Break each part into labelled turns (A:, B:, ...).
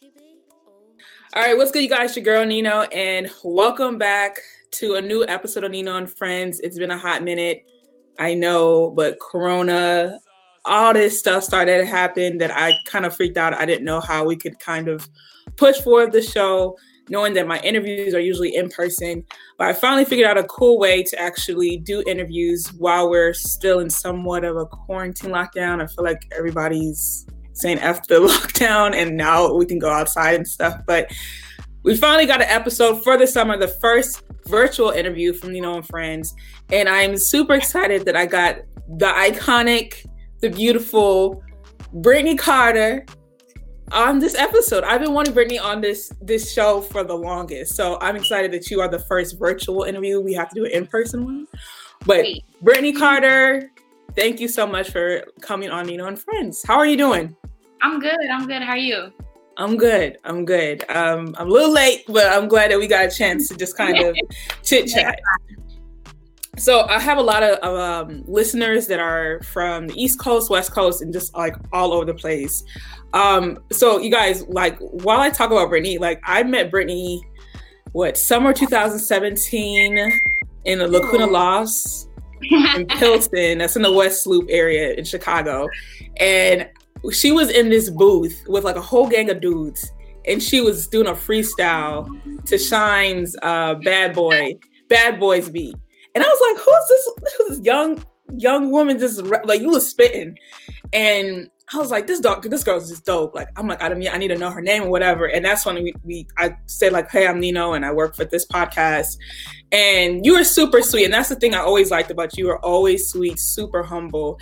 A: All right, what's good, you guys? Your girl Nino, and welcome back to a new episode of Nino and Friends. It's been a hot minute, I know, but Corona, all this stuff started to happen that I kind of freaked out. I didn't know how we could kind of push forward the show, knowing that my interviews are usually in person. But I finally figured out a cool way to actually do interviews while we're still in somewhat of a quarantine lockdown. I feel like everybody's saying after the lockdown and now we can go outside and stuff. But we finally got an episode for the summer, the first virtual interview from Nino and Friends. And I'm super excited that I got the iconic, the beautiful Brittany Carter on this episode. I've been wanting Brittany on this this show for the longest. So I'm excited that you are the first virtual interview. We have to do an in-person one. But Brittany Carter, thank you so much for coming on Nino and Friends. How are you doing?
B: I'm good. I'm good. How are you?
A: I'm good. I'm good. Um, I'm a little late, but I'm glad that we got a chance to just kind of chit chat. So I have a lot of um, listeners that are from the East Coast, West Coast, and just like all over the place. Um, so you guys, like, while I talk about Brittany, like I met Brittany, what summer 2017 in the Lacuna Lofts in Pilsen. That's in the West Loop area in Chicago, and she was in this booth with like a whole gang of dudes and she was doing a freestyle to Shyne's uh, Bad Boy, Bad Boys beat. And I was like, who's this, this young young woman just like you was spitting. And I was like, this dog, this girl's just dope. Like, I'm like, I don't I need to know her name or whatever. And that's when we, we I said like, hey, I'm Nino and I work for this podcast. And you were super sweet. And that's the thing I always liked about you. You were always sweet, super humble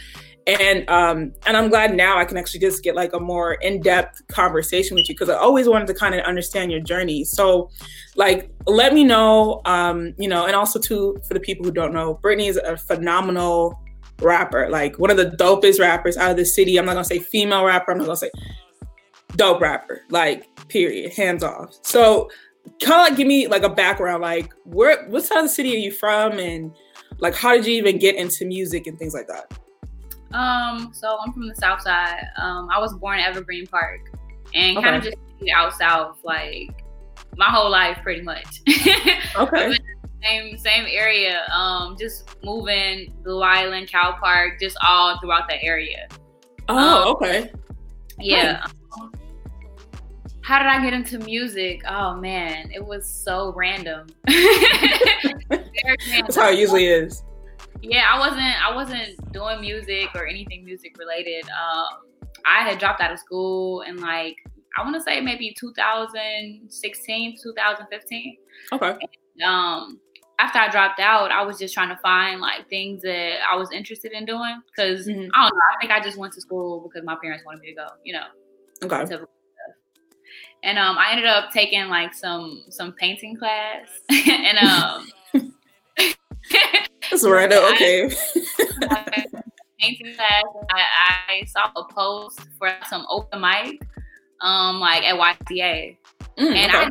A: and um and i'm glad now i can actually just get like a more in-depth conversation with you because i always wanted to kind of understand your journey. So like let me know um you know and also too for the people who don't know brittany is a phenomenal rapper. Like one of the dopest rappers out of the city. I'm not gonna say female rapper i'm not gonna say dope rapper. Like period hands off. So kind of like give me like a background. Like where what side of the city are you from? And like how did you even get into music and things like that
B: um, so I'm from the South Side. Um, I was born at Evergreen Park, and kind of just out south, like my whole life, pretty much.
A: okay.
B: same same area. Um, just moving Blue Island, Cow Park, just all throughout that area.
A: Oh, um, okay.
B: Yeah. Um, how did I get into music? Oh man, it was so random.
A: That's how it usually is
B: yeah, I wasn't I wasn't doing music or anything music related. Um, I had dropped out of school and like I want to say maybe 2016, 2015.
A: Okay.
B: And, um, after I dropped out, I was just trying to find like things that I was interested in doing because mm-hmm. I don't know. I think I just went to school because my parents wanted me to go. You know.
A: Okay.
B: And um, I ended up taking like some some painting class, and um,
A: That's random. Okay.
B: painting class. I, I, saw a post for some open mic, um, like at YCA, mm, and okay. I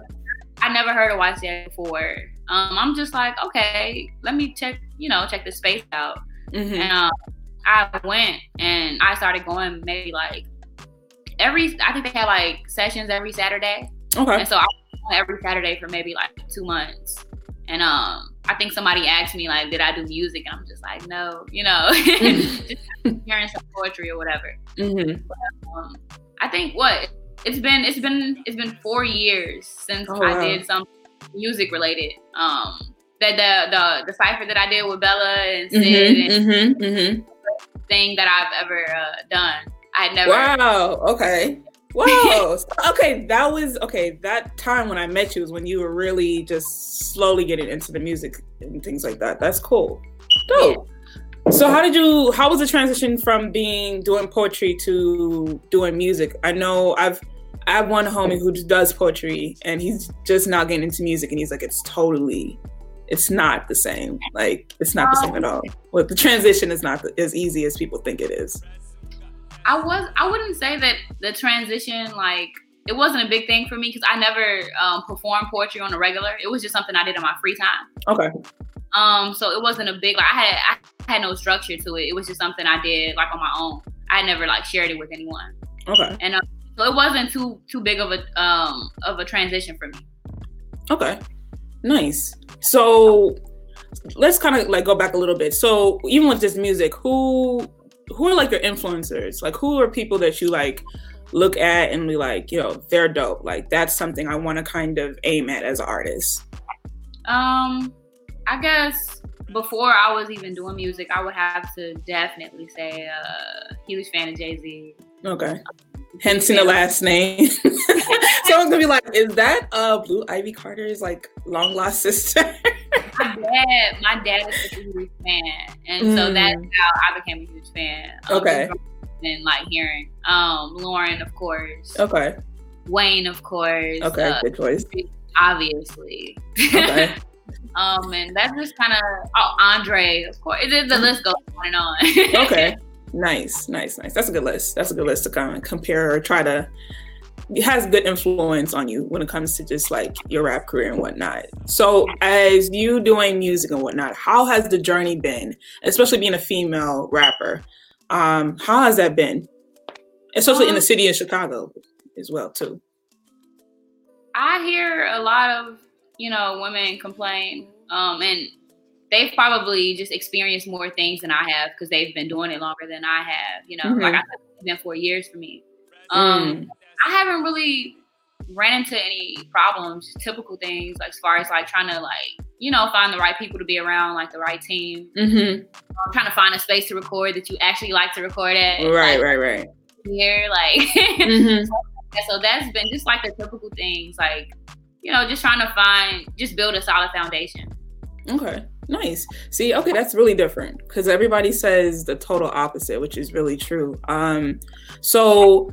B: I never heard of YCA before. Um, I'm just like, okay, let me check, you know, check the space out. Mm-hmm. And um, I went and I started going maybe like every. I think they had like sessions every Saturday.
A: Okay.
B: And so I went every Saturday for maybe like two months. And um, I think somebody asked me like, did I do music? And I'm just like, no, you know, just hearing some poetry or whatever.
A: Mm-hmm.
B: But, um, I think what it's been, it's been, it's been four years since oh, I did some music related. Um, that the the the cipher that I did with Bella and Sid mm-hmm, and mm-hmm, mm-hmm. thing that I've ever uh, done. I had never.
A: Wow. Okay. Whoa. okay, that was okay. That time when I met you was when you were really just slowly getting into the music and things like that. That's cool. Dope. So how did you how was the transition from being doing poetry to doing music? I know I've I have one homie who does poetry and he's just not getting into music and he's like it's totally it's not the same. Like it's not the same at um, all. Well, the transition is not as easy as people think it is.
B: I was I wouldn't say that the transition like it wasn't a big thing for me because I never um, performed poetry on a regular. It was just something I did in my free time.
A: Okay.
B: Um, so it wasn't a big like I had I had no structure to it. It was just something I did like on my own. I never like shared it with anyone.
A: Okay.
B: And uh, so it wasn't too too big of a um of a transition for me.
A: Okay, nice. So let's kind of like go back a little bit. So even with this music, who who are like your influencers? Like who are people that you like look at and be like, yo, they're dope. Like that's something I want to kind of aim at as an artist.
B: Um, I guess before I was even doing music, I would have to definitely say uh huge fan of Jay Z.
A: Okay. Hence in the last name. Someone's gonna be like, is that uh Blue Ivy Carter's like long lost sister?
B: my dad, my dad is a huge fan. And mm. so that's how I became a huge fan.
A: Okay.
B: And like hearing um Lauryn, of course.
A: Okay.
B: Wayne, of course.
A: Okay, uh, good choice.
B: Obviously. Okay. Um, and that's just kind of oh, Andre, of course. It, the list goes on and on.
A: okay, nice, nice, nice. That's a good list. That's a good list to kind of compare or try to. It has good influence on you when it comes to just like your rap career and whatnot. So, as you doing music and whatnot, how has the journey been, especially being a female rapper? Um, how has that been, especially um, in the um, city of Chicago as well too?
B: I hear a lot of you know, women complain. Um, and they've probably just experienced more things than I have because they've been doing it longer than I have. You know, mm-hmm. like I said, it's been four years for me. Um, mm. I haven't really ran into any problems, typical things, like as far as like trying to like, you know, find the right people to be around, like the right team.
A: Mm-hmm.
B: Um, trying to find a space to record that you actually like to record at.
A: Right, like, right, right.
B: Here, like, mm-hmm. so that's been just like the typical things, like you know, just trying to find, just build a solid foundation.
A: Okay, nice. See, okay, that's really different because everybody says the total opposite, which is really true. Um, so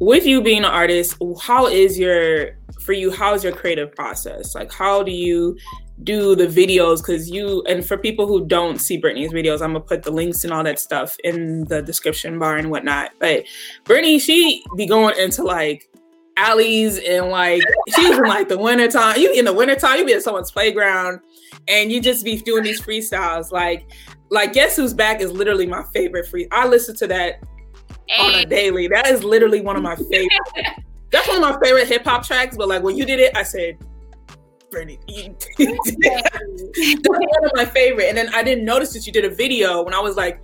A: with you being an artist, how is your for you? How is your creative process? Like, how do you do the videos? Because you and for people who don't see Brittany's videos, I'm gonna put the links and all that stuff in the description bar and whatnot. But Brittany, she be going into like alleys and like she's in like the wintertime. You in the wintertime, you be at someone's playground and you just be doing these freestyles. Like, like Guess Who's Back is literally my favorite free. I listen to that. On a daily. That is literally one of my favorite. That's one of my favorite hip hop tracks. But like when you did it, I said, Bernie, that's one of my favorite. And then I didn't notice that you did a video when I was like,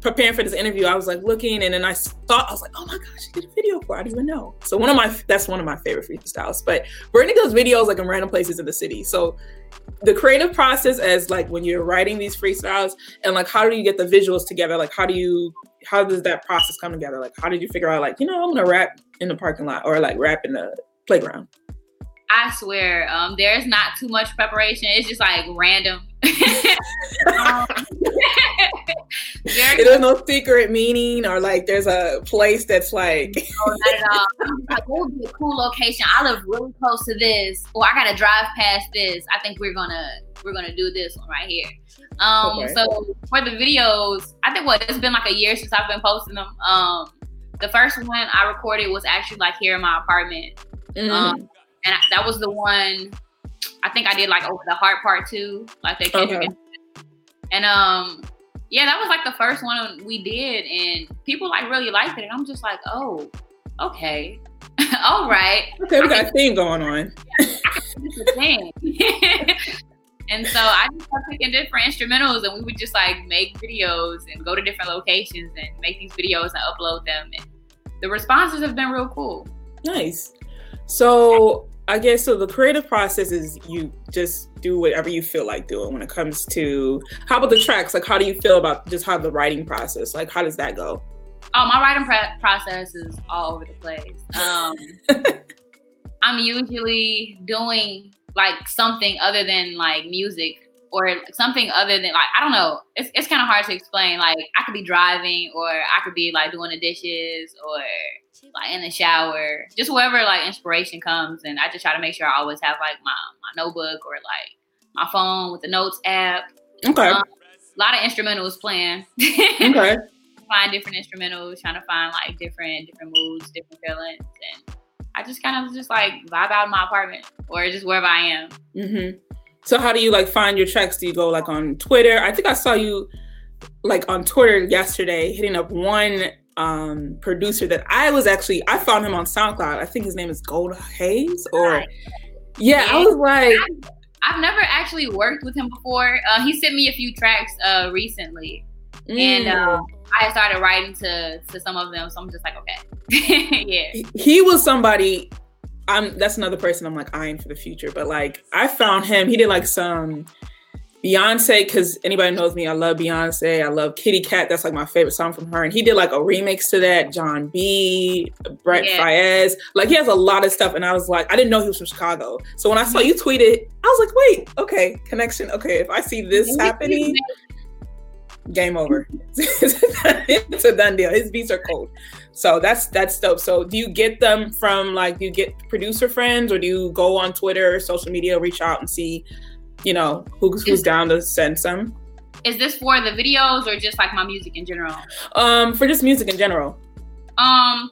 A: preparing for this interview, I was like looking and then I thought, I was like, oh my gosh, she did a video for it. I didn't even know. So one of my, that's one of my favorite freestyles. But Brittany does videos like in random places in the city. So the creative process as like when you're writing these freestyles and like how do you get the visuals together? Like how do you, how does that process come together? Like how did you figure out like, you know, I'm gonna rap in the parking lot or like rap in the playground?
B: I swear, um, there's not too much preparation. It's just like random. um,
A: there's no secret meaning or like there's a place that's like
B: no, not at all. Like, what would be a cool location? I live really close to this, or I gotta drive past this. I think we're gonna we're gonna do this one right here. Um, okay. so for the videos, I think what it's been like a year since I've been posting them. Um, the first one I recorded was actually like here in my apartment. Mm-hmm. Um, and I, that was the one I think I did like over the heart part too, like they okay. and um yeah, that was like the first one we did, and people like really liked it, and I'm just like, oh, okay, all right,
A: okay, we got a thing going on.
B: A thing. and so I just started picking different instrumentals, and we would just like make videos and go to different locations and make these videos and upload them, and the responses have been real cool.
A: Nice. So I guess so. The creative process is you just do whatever you feel like doing when it comes to how about the tracks? Like, how do you feel about just how the writing process? Like, how does that go?
B: Oh, my writing pre- process is all over the place. Um, I'm usually doing like something other than like music or something other than like I don't know. It's it's kind of hard to explain. Like I could be driving or I could be like doing the dishes or like in the shower, just wherever like inspiration comes. And I just try to make sure I always have like my, my notebook or like my phone with the notes app.
A: Okay. Um,
B: a lot of instrumentals playing.
A: okay.
B: find different instrumentals, trying to find like different different moods, different feelings, and I just kind of just like vibe out in my apartment or just wherever I am.
A: Mm-hmm. So how do you like find your tracks? Do you go like on Twitter? I think I saw you like on Twitter yesterday hitting up one um, producer that I was actually I found him on SoundCloud. I think his name is Gold Hayes or yeah, I was like
B: I've never actually worked with him before. Uh, he sent me a few tracks uh, recently, mm. and uh, I started writing to to some of them. So I'm just like, okay, yeah.
A: He was somebody. I'm. That's another person I'm like eyeing for the future. But like, I found him. He did like some Beyonce, because anybody knows me, I love Beyonce. I love Kitty Kat. That's like my favorite song from her. And he did like a remix to that. John B, Brent yeah. Like he has a lot of stuff. And I was like, I didn't know he was from Chicago. So when I saw mm-hmm. you tweet it, I was like, wait, okay, connection. Okay, if I see this happening, game over. it's a done deal. His beats are cold. So that's that's dope. So do you get them from like do you get producer friends or do you go on Twitter, social media, reach out and see you know, who's, who's down to send some.
B: Is this for the videos or just like my music in general?
A: Um, for just music in general.
B: Um,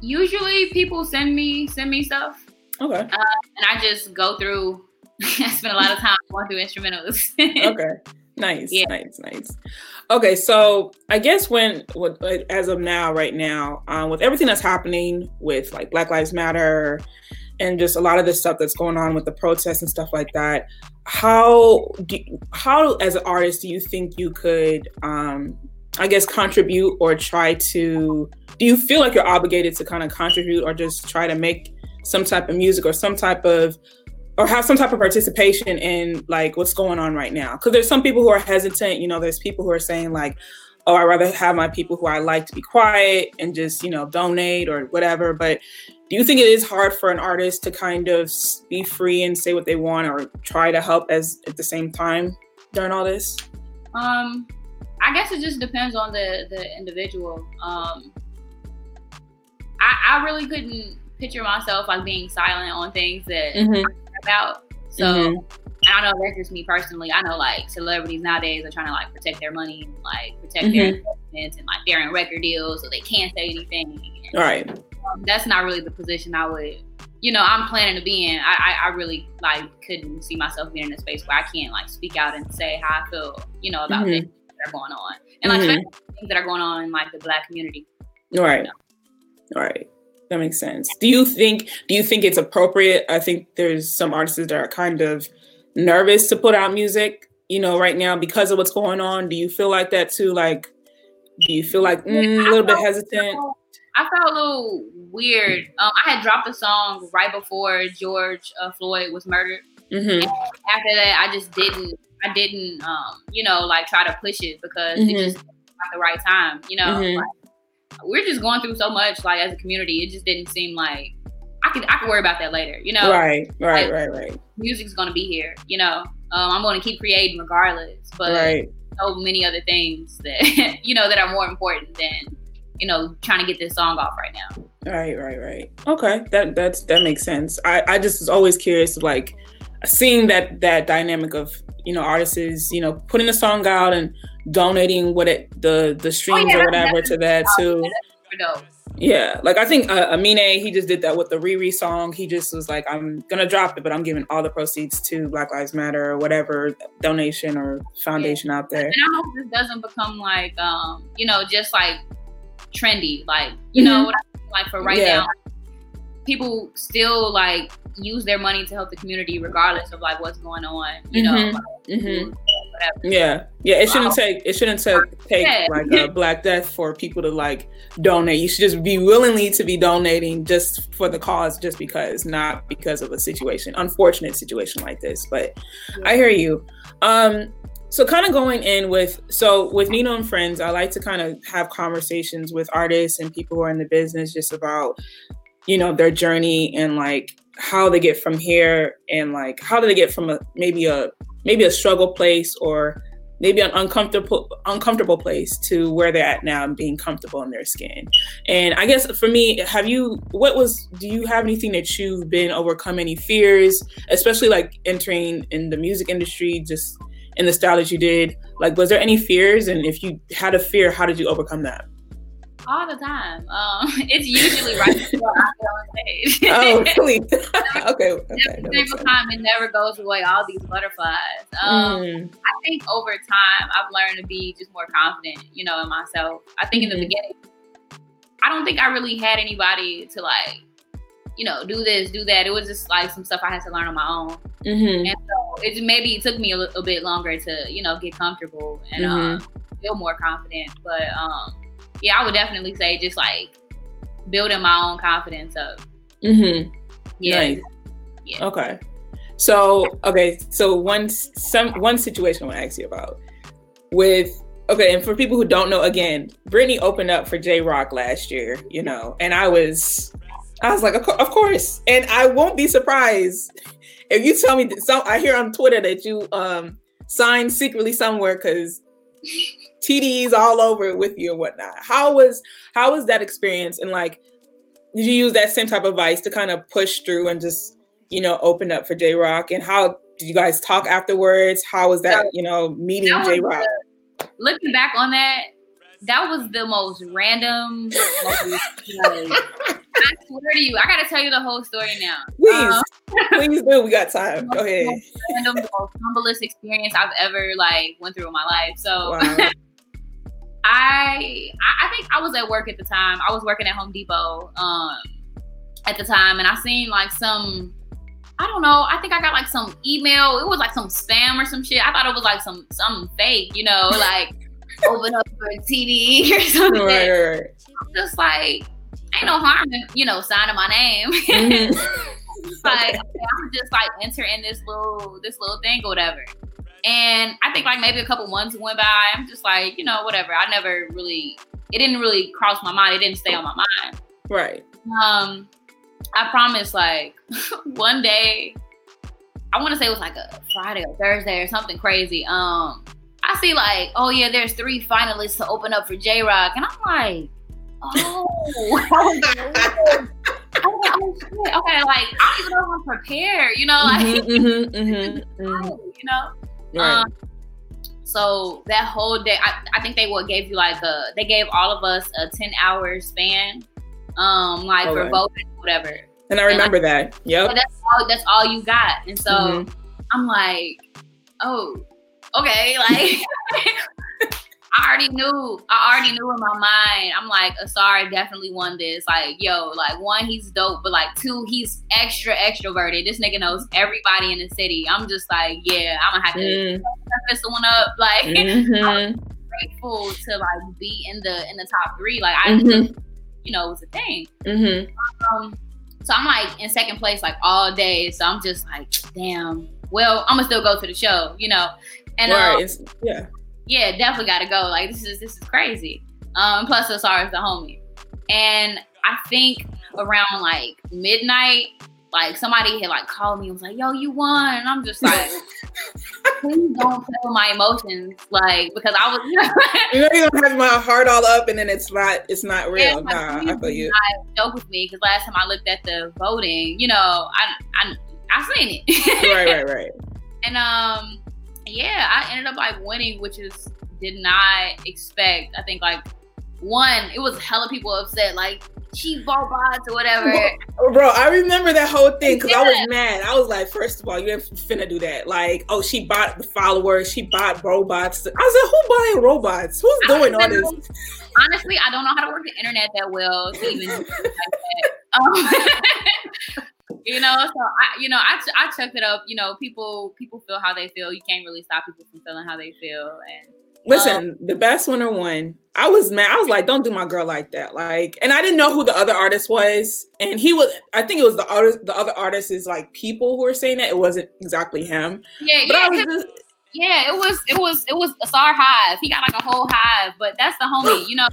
B: usually people send me send me stuff.
A: Okay. Uh,
B: and I just go through. I spend a lot of time going through instrumentals.
A: okay. Nice. Yeah. Nice. Nice. Okay, so I guess when, with, as of now, right now, um, with everything that's happening with like Black Lives Matter and just a lot of the stuff that's going on with the protests and stuff like that how do how as an artist do you think you could um i guess contribute or try to do you feel like you're obligated to kind of contribute or just try to make some type of music or some type of or have some type of participation in like what's going on right now? Because there's some people who are hesitant you know there's people who are saying like oh i'd rather have my people who i like to be quiet and just you know donate or whatever but do you think it is hard for an artist to kind of be free and say what they want or try to help as at the same time during all this
B: um i guess it just depends on the the individual um i i really couldn't picture myself like being silent on things that mm-hmm. i about so mm-hmm. I know that's just me personally. I know like celebrities nowadays are trying to like protect their money and like protect mm-hmm. their investments and like they're in record deals so they can't say anything.
A: And, right
B: that's not really the position I would, you know, I'm planning to be in. I, I, I, really like couldn't see myself being in a space where I can't like speak out and say how I feel, you know, about mm-hmm. things that are going on and like mm-hmm. things that are going on in like the black community.
A: Right. You know? Right. That makes sense. Do you think do you think it's appropriate? I think there's some artists that are kind of nervous to put out music, you know, right now because of what's going on. Do you feel like that too? Like, do you feel like mm, a little bit hesitant?
B: I felt a little weird. Um, I had dropped a song right before George uh, Floyd was murdered. Mm-hmm. after that, I just didn't. I didn't, um, you know, like try to push it because mm-hmm. it just at the right time. You know, mm-hmm. like, we're just going through so much, like as a community. It just didn't seem like I could. I could worry about that later. You know,
A: right, right, like, right, right.
B: Music's gonna be here. You know, um, I'm gonna keep creating regardless. But right. so many other things that you know that are more important than you know, trying to get this song off right now.
A: Right, right, right. Okay, that that's that makes sense. I I just was always curious, like seeing that that dynamic of you know artists is you know putting a song out and donating what it the the streams oh, yeah, or whatever to that too. Yeah, like I think uh, Amine, he just did that with the Riri song. He just was like, I'm gonna drop it, but I'm giving all the proceeds to Black Lives Matter or whatever donation or foundation yeah. out there.
B: And I hope this doesn't become like, um, you know, just like trendy. Like, you mm-hmm. know, like for right yeah. now, people still like use their money to help the community regardless of like what's going on. You mm-hmm. know. Like, mm-hmm.
A: Yeah, yeah. It shouldn't take it shouldn't take take yeah. like a Black Death for people to like donate. You should just be willingly to be donating just for the cause, just because, not because of a situation, unfortunate situation like this. But yeah. I hear you. Um, so kind of going in with so with Nino and friends, I like to kind of have conversations with artists and people who are in the business just about you know their journey and like how they get from here and like how do they get from a maybe a maybe a struggle place or maybe an uncomfortable uncomfortable place to where they're at now and being comfortable in their skin. And I guess for me, have you what was do you have anything that you've been overcome any fears, especially like entering in the music industry, just in the style that you did like was there any fears and if you had a fear how did you overcome that
B: all the time. Um, it's usually right before I go on stage.
A: oh, really? okay. okay
B: Every single time, it never goes away. All these butterflies. Um, mm. I think over time, I've learned to be just more confident, you know, in myself. I think in the mm-hmm. beginning, I don't think I really had anybody to like, you know, do this, do that. It was just like some stuff I had to learn on my own. Mm-hmm. And so it maybe it took me a little bit longer to, you know, get comfortable and mm-hmm. um, feel more confident. But um, yeah, I would definitely say just like building my own confidence up.
A: Mm-hmm. Yeah. Nice. Yeah. Okay. So okay, so one some one situation I want to ask you about with okay, and for people who don't know, again, Brittany opened up for Jay Rock last year, you know, and I was I was like, of, of course, and I won't be surprised if you tell me some I hear on Twitter that you um signed secretly somewhere because TDs all over with you and whatnot. How was how was that experience? And like, did you use that same type of advice to kind of push through and just you know open up for Jay Rock? And how did you guys talk afterwards? How was that you know meeting Jay Rock?
B: Looking back on that, that was the most random. I swear to you, I gotta tell you the whole story now.
A: Please, um, please do. We got time. Go ahead.
B: Random, humblest experience I've ever like went through in my life. So. Wow. I I think I was at work at the time. I was working at Home Depot um, at the time, and I seen like some. I don't know. I think I got like some email. It was like some spam or some shit. I thought it was like some some fake, you know, like open up for TDE or something. Right, right, right. Just like ain't no harm in you know signing my name. Mm-hmm. like I'm just like entering this little this little thing or whatever. And I think like maybe a couple months went by. I'm just like, you know, whatever. I never really, it didn't really cross my mind. It didn't stay on my mind.
A: Right.
B: Um, I promise, like one day, I want to say it was like a Friday or Thursday or something crazy. Um, I see like, oh yeah, there's three finalists to open up for Jay Rock, and I'm like, oh, oh, oh okay, like I don't even know I'm prepared, you know, like, mm-hmm, mm-hmm, mm-hmm. you know. Right. Um, so that whole day, I, I think they what gave you like a they gave all of us a ten hour span, um, like okay. for voting, whatever.
A: And I remember and like, that. Yep. So
B: that's all. That's all you got. And so mm-hmm. I'm like, oh, okay, like I already knew. I already knew in my mind. I'm like, Asari definitely won this. Like, yo, like one, he's dope, but like two, he's extra extroverted. This nigga knows everybody in the city. I'm just like, yeah, I'm gonna have to mm. this one up. Like, mm-hmm. I'm grateful to like be in the in the top three. Like, I mm-hmm. you know, it was a thing. Mm-hmm. Um, so I'm like in second place like all day. So I'm just like, damn. Well, I'm gonna still go to the show, you know. And right. um, yeah yeah, definitely got to go. Like this is this is crazy. Um, plus Asar is the homie, and I think around like midnight, like somebody had like called me and was like, "Yo, you won," and I'm just like. Please don't play with my emotions, like because I was.
A: You know, you don't have my heart all up, and then it's not. It's not real. Yeah, nah, I feel you.
B: Joke with me because last time I looked at the voting, you know, I I I seen
A: it. right, right, right.
B: And um, yeah, I ended up like winning, which is did not expect. I think like one, it was hella people upset, like cheap bought bots or whatever.
A: Bro, I remember that whole thing because yeah. I was mad. I was like, first of all, you ain't finna do that. Like, oh, she bought the followers, she bought robots. I was like, who buying robots? Who's doing all this?
B: Honestly, I don't know how to work the internet that well to even like that. Um, you know so i you know I, I checked it up you know people people feel how they feel. You can't really stop people from feeling how they feel and
A: listen um, the best winner won i was mad i was like don't do my girl like that like and i didn't know who the other artist was and he was i think it was the artist the other artist is like people who were saying that it wasn't exactly him.
B: Yeah but yeah, I was just, yeah, it was it was it was Asar Hive. He got like a whole hive, but that's the homie, you know.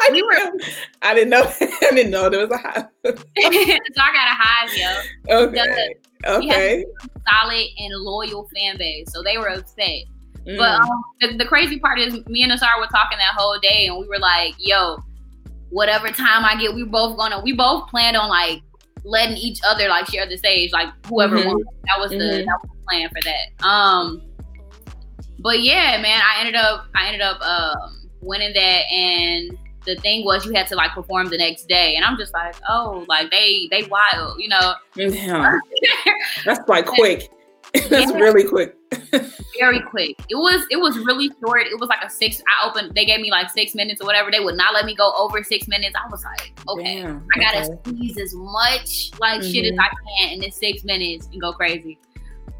A: I we were. I didn't know. I didn't know there was a hive. so
B: I got a hive, yo.
A: Okay. The, okay.
B: solid and loyal fan base, so they were upset. Mm. But um, the, the crazy part is, me and Asar were talking that whole day, and we were like, "Yo, whatever time I get, we both gonna. We both planned on like letting each other like share the stage, like whoever mm-hmm. won. That was the mm-hmm. that was the plan for that. Um, but yeah, man, I ended up I ended up um winning that and the thing was you had to like perform the next day, and I'm just like, oh, like they they wild, you know?
A: Yeah, that's like quick. that's yeah. really quick.
B: Very quick. It was it was really short. It was like a six. I opened. They gave me like six minutes or whatever. They would not let me go over six minutes. I was like, okay, Damn, I gotta okay. squeeze as much like mm-hmm. shit as mm-hmm. I can in this six minutes and go crazy.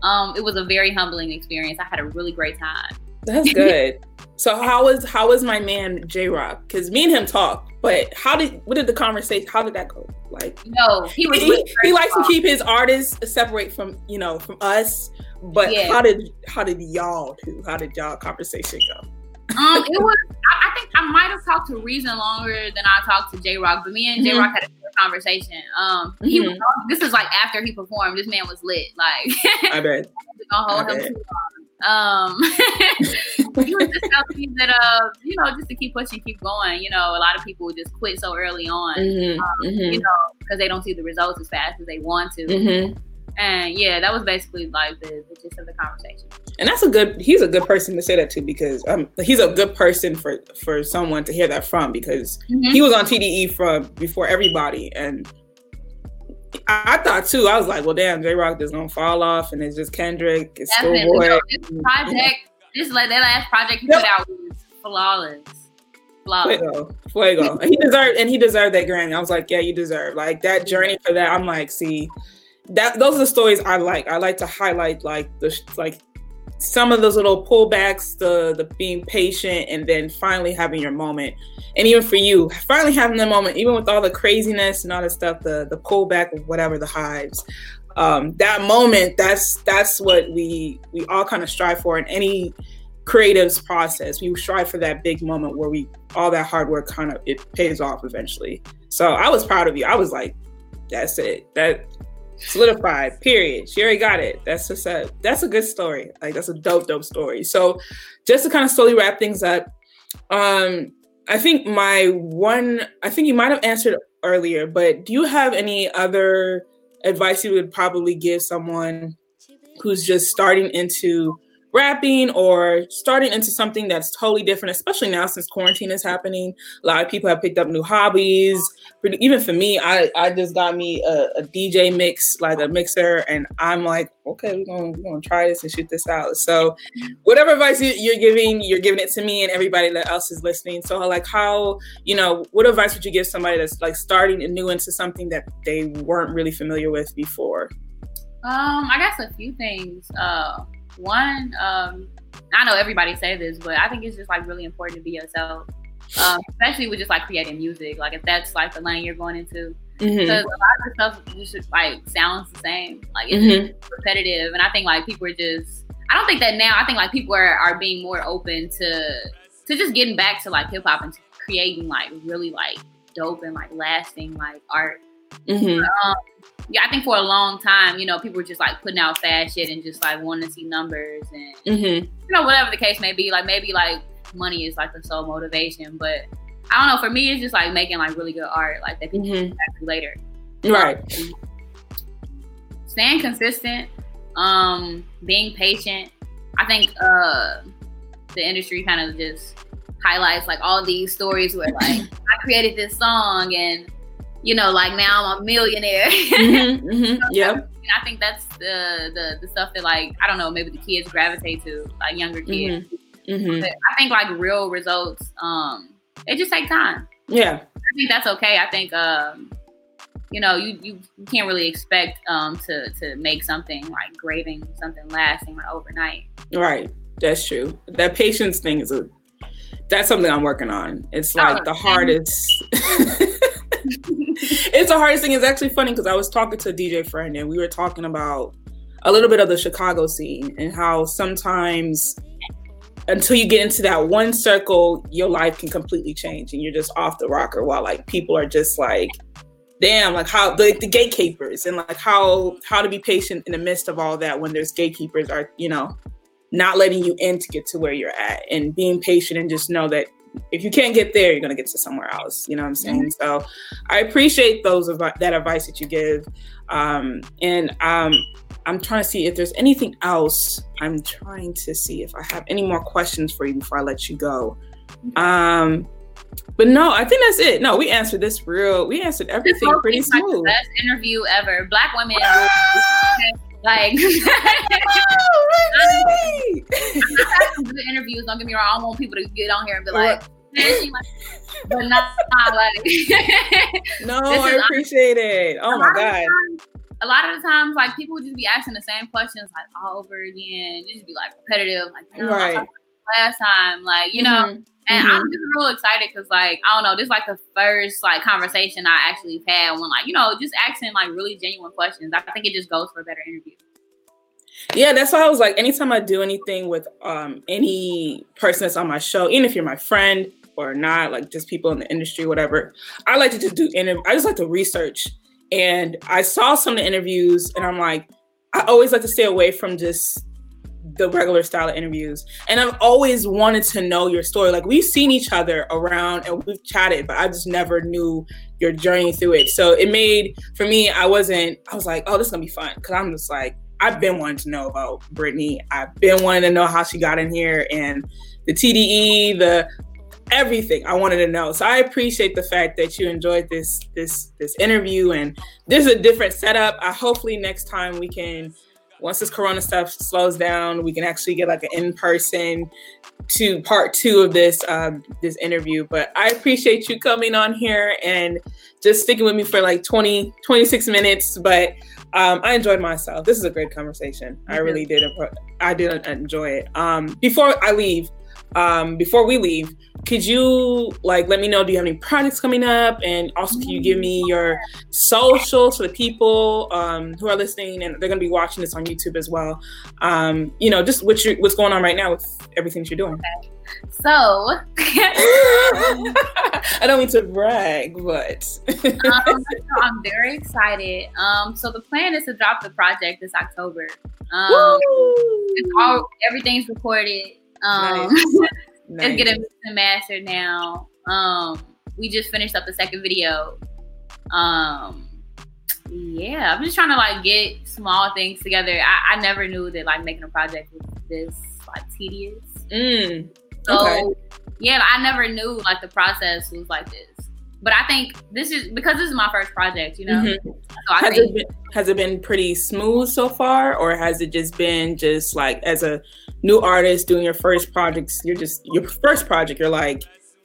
B: Um, it was a very humbling experience. I had a really great time.
A: That's good. so how was how was my man Jay Rock? Because me and him talked, but how did what did the conversation? How did that go? Like
B: no, he was.
A: He, he likes to keep his artists separate from you know from us. But yeah. how did how did y'all do? How did y'all conversation go?
B: Um, it was. I, I, think I might have talked to Reason longer than I talked to Jay Rock, but me and mm-hmm. Rock had a good conversation. Um, mm-hmm. he was. This is like after he performed. This man was lit. Like
A: I bet.
B: I him bet. too long. Um, he was just telling me that, uh, you know, just to keep pushing, keep going. You know, a lot of people just quit so early on, mm-hmm, um, mm-hmm. you know, because they don't see the results as fast as they want to. And yeah, that was basically like the, the gist of the conversation.
A: And that's a good. He's a good person to say that to because um, he's a good person for for someone to hear that from because mm-hmm. he was on TDE from before everybody and I thought too. I was like, well, damn, Jay Rock is gonna fall off, and it's just Kendrick, it's Schoolboy.
B: This project, this like that last project he yep. put out was flawless. Flawless.
A: Fuego, fuego. and he deserved, and he deserved that Grammy. I was like, yeah, you deserve like that journey for that. I'm like, see, that those are the stories I like. I like to highlight like the like some of those little pullbacks, the the being patient, and then finally having your moment. And even for you, finally having the moment, even with all the craziness and all the stuff, the the pullback of whatever the hives, um, that moment, that's that's what we we all kind of strive for in any creative's process. We strive for that big moment where we all that hard work kind of it pays off eventually. So I was proud of you. I was like, that's it. That solidified period. She already got it. That's just a that's a good story. Like that's a dope dope story. So just to kind of slowly wrap things up um i think my one i think you might have answered earlier but do you have any other advice you would probably give someone who's just starting into rapping or starting into something that's totally different, especially now since quarantine is happening. A lot of people have picked up new hobbies. Even for me, I, I just got me a, a DJ mix, like a mixer, and I'm like, okay, we're gonna, we're gonna try this and shoot this out. So, whatever advice you're giving, you're giving it to me and everybody that else is listening. So, like, how you know, what advice would you give somebody that's like starting new into something that they weren't really familiar with before?
B: Um, I guess a few things. Uh, one, um, I know everybody say this, but I think it's just like really important to be yourself, um, especially with just like creating music. Like if that's like the lane you're going into, because mm-hmm. a lot of the stuff just like sounds the same, like it's mm-hmm. repetitive, and I think like people are just. I don't think that now. I think like people are, are being more open to to just getting back to like hip hop and creating like really like dope and like lasting like art. Mm-hmm. Um, yeah, I think for a long time, you know, people were just like putting out fast shit and just like wanting to see numbers and mm-hmm. you know whatever the case may be. Like maybe like money is like the sole motivation, but I don't know. For me, it's just like making like really good art, like that people mm-hmm. later.
A: Right.
B: Um, staying consistent, um, being patient. I think uh, the industry kind of just highlights like all these stories where like I created this song and you know, like now I'm a millionaire. mm-hmm, mm-hmm,
A: yeah.
B: I think that's the, the the stuff that like I don't know maybe the kids gravitate to like younger kids. Mm-hmm. mm-hmm. I think like real results, um, it just take time.
A: Yeah,
B: I think that's okay. I think um, you know you you can't really expect um to to make something like graving something lasting like overnight.
A: Right, that's true. That patience thing is a that's something I'm working on. It's like oh, the hardest. it's the hardest thing. It's actually funny because I was talking to a DJ friend and we were talking about a little bit of the Chicago scene and how sometimes until you get into that one circle, your life can completely change and you're just off the rocker while like people are just like, damn, like how the, the gatekeepers and like how how to be patient in the midst of all that when there's gatekeepers are, you know, not letting you in to get to where you're at and being patient and just know that if you can't get there, you're gonna get to somewhere else. You know what I'm saying? So I appreciate those of that advice that you give, um, and um, I'm trying to see if there's anything else. I'm trying to see if I have any more questions for you before I let you go. Um, but no, I think that's it. No, we answered this real. We answered everything pretty smooth.
B: best interview ever. Black women. Like,
A: oh,
B: some good interviews. Don't get me wrong. I want people to get on here and be like, but not, not like.
A: no, I appreciate it. Oh my god.
B: Times, a lot of the times, like people would just be asking the same questions like all over again. It Just be like repetitive, like
A: right.
B: last time, like you know. Mm-hmm. And mm-hmm. I'm just real excited because, like, I don't know, this is like the first like conversation I actually had when, like, you know, just asking like really genuine questions. I think it just goes for a better interview.
A: Yeah, that's why I was like, anytime I do anything with um any person that's on my show, even if you're my friend or not, like just people in the industry, whatever, I like to just do interview. I just like to research. And I saw some of the interviews, and I'm like, I always like to stay away from just the regular style of interviews. And I've always wanted to know your story. Like we've seen each other around and we've chatted, but I just never knew your journey through it. So it made for me, I wasn't, I was like, oh, this is gonna be fun. Cause I'm just like, I've been wanting to know about Brittany. I've been wanting to know how she got in here and the TDE, the everything I wanted to know. So I appreciate the fact that you enjoyed this this this interview and this is a different setup. I hopefully next time we can once this corona stuff slows down, we can actually get like an in-person to part two of this um, this interview. But I appreciate you coming on here and just sticking with me for like 20, 26 minutes. But um, I enjoyed myself. This is a great conversation. Mm-hmm. I really did. I did enjoy it. Um, before I leave, um, before we leave, could you like let me know do you have any projects coming up? And also can you give me your socials for the people um, who are listening and they're going to be watching this on youtube as well? Um, you know just what you what's going on right now with everything that you're doing.
B: Okay. so
A: i don't mean to brag but
B: um, i'm very excited. Um, so the plan is to drop the project this october. Um, all everything's recorded um, nice. nice. it's getting mastered now. Um, we just finished up the second video. Um, yeah, I'm just trying to like get small things together. I, I never knew that like making a project was this like tedious.
A: Mm,
B: so okay. yeah, I never knew like the process was like this. But I think this is because this is my first project, you know. Mm-hmm.
A: So has, think, it been, has it been pretty smooth so far, or has it just been just like as a new artist doing your first projects, you're just your first project, you're like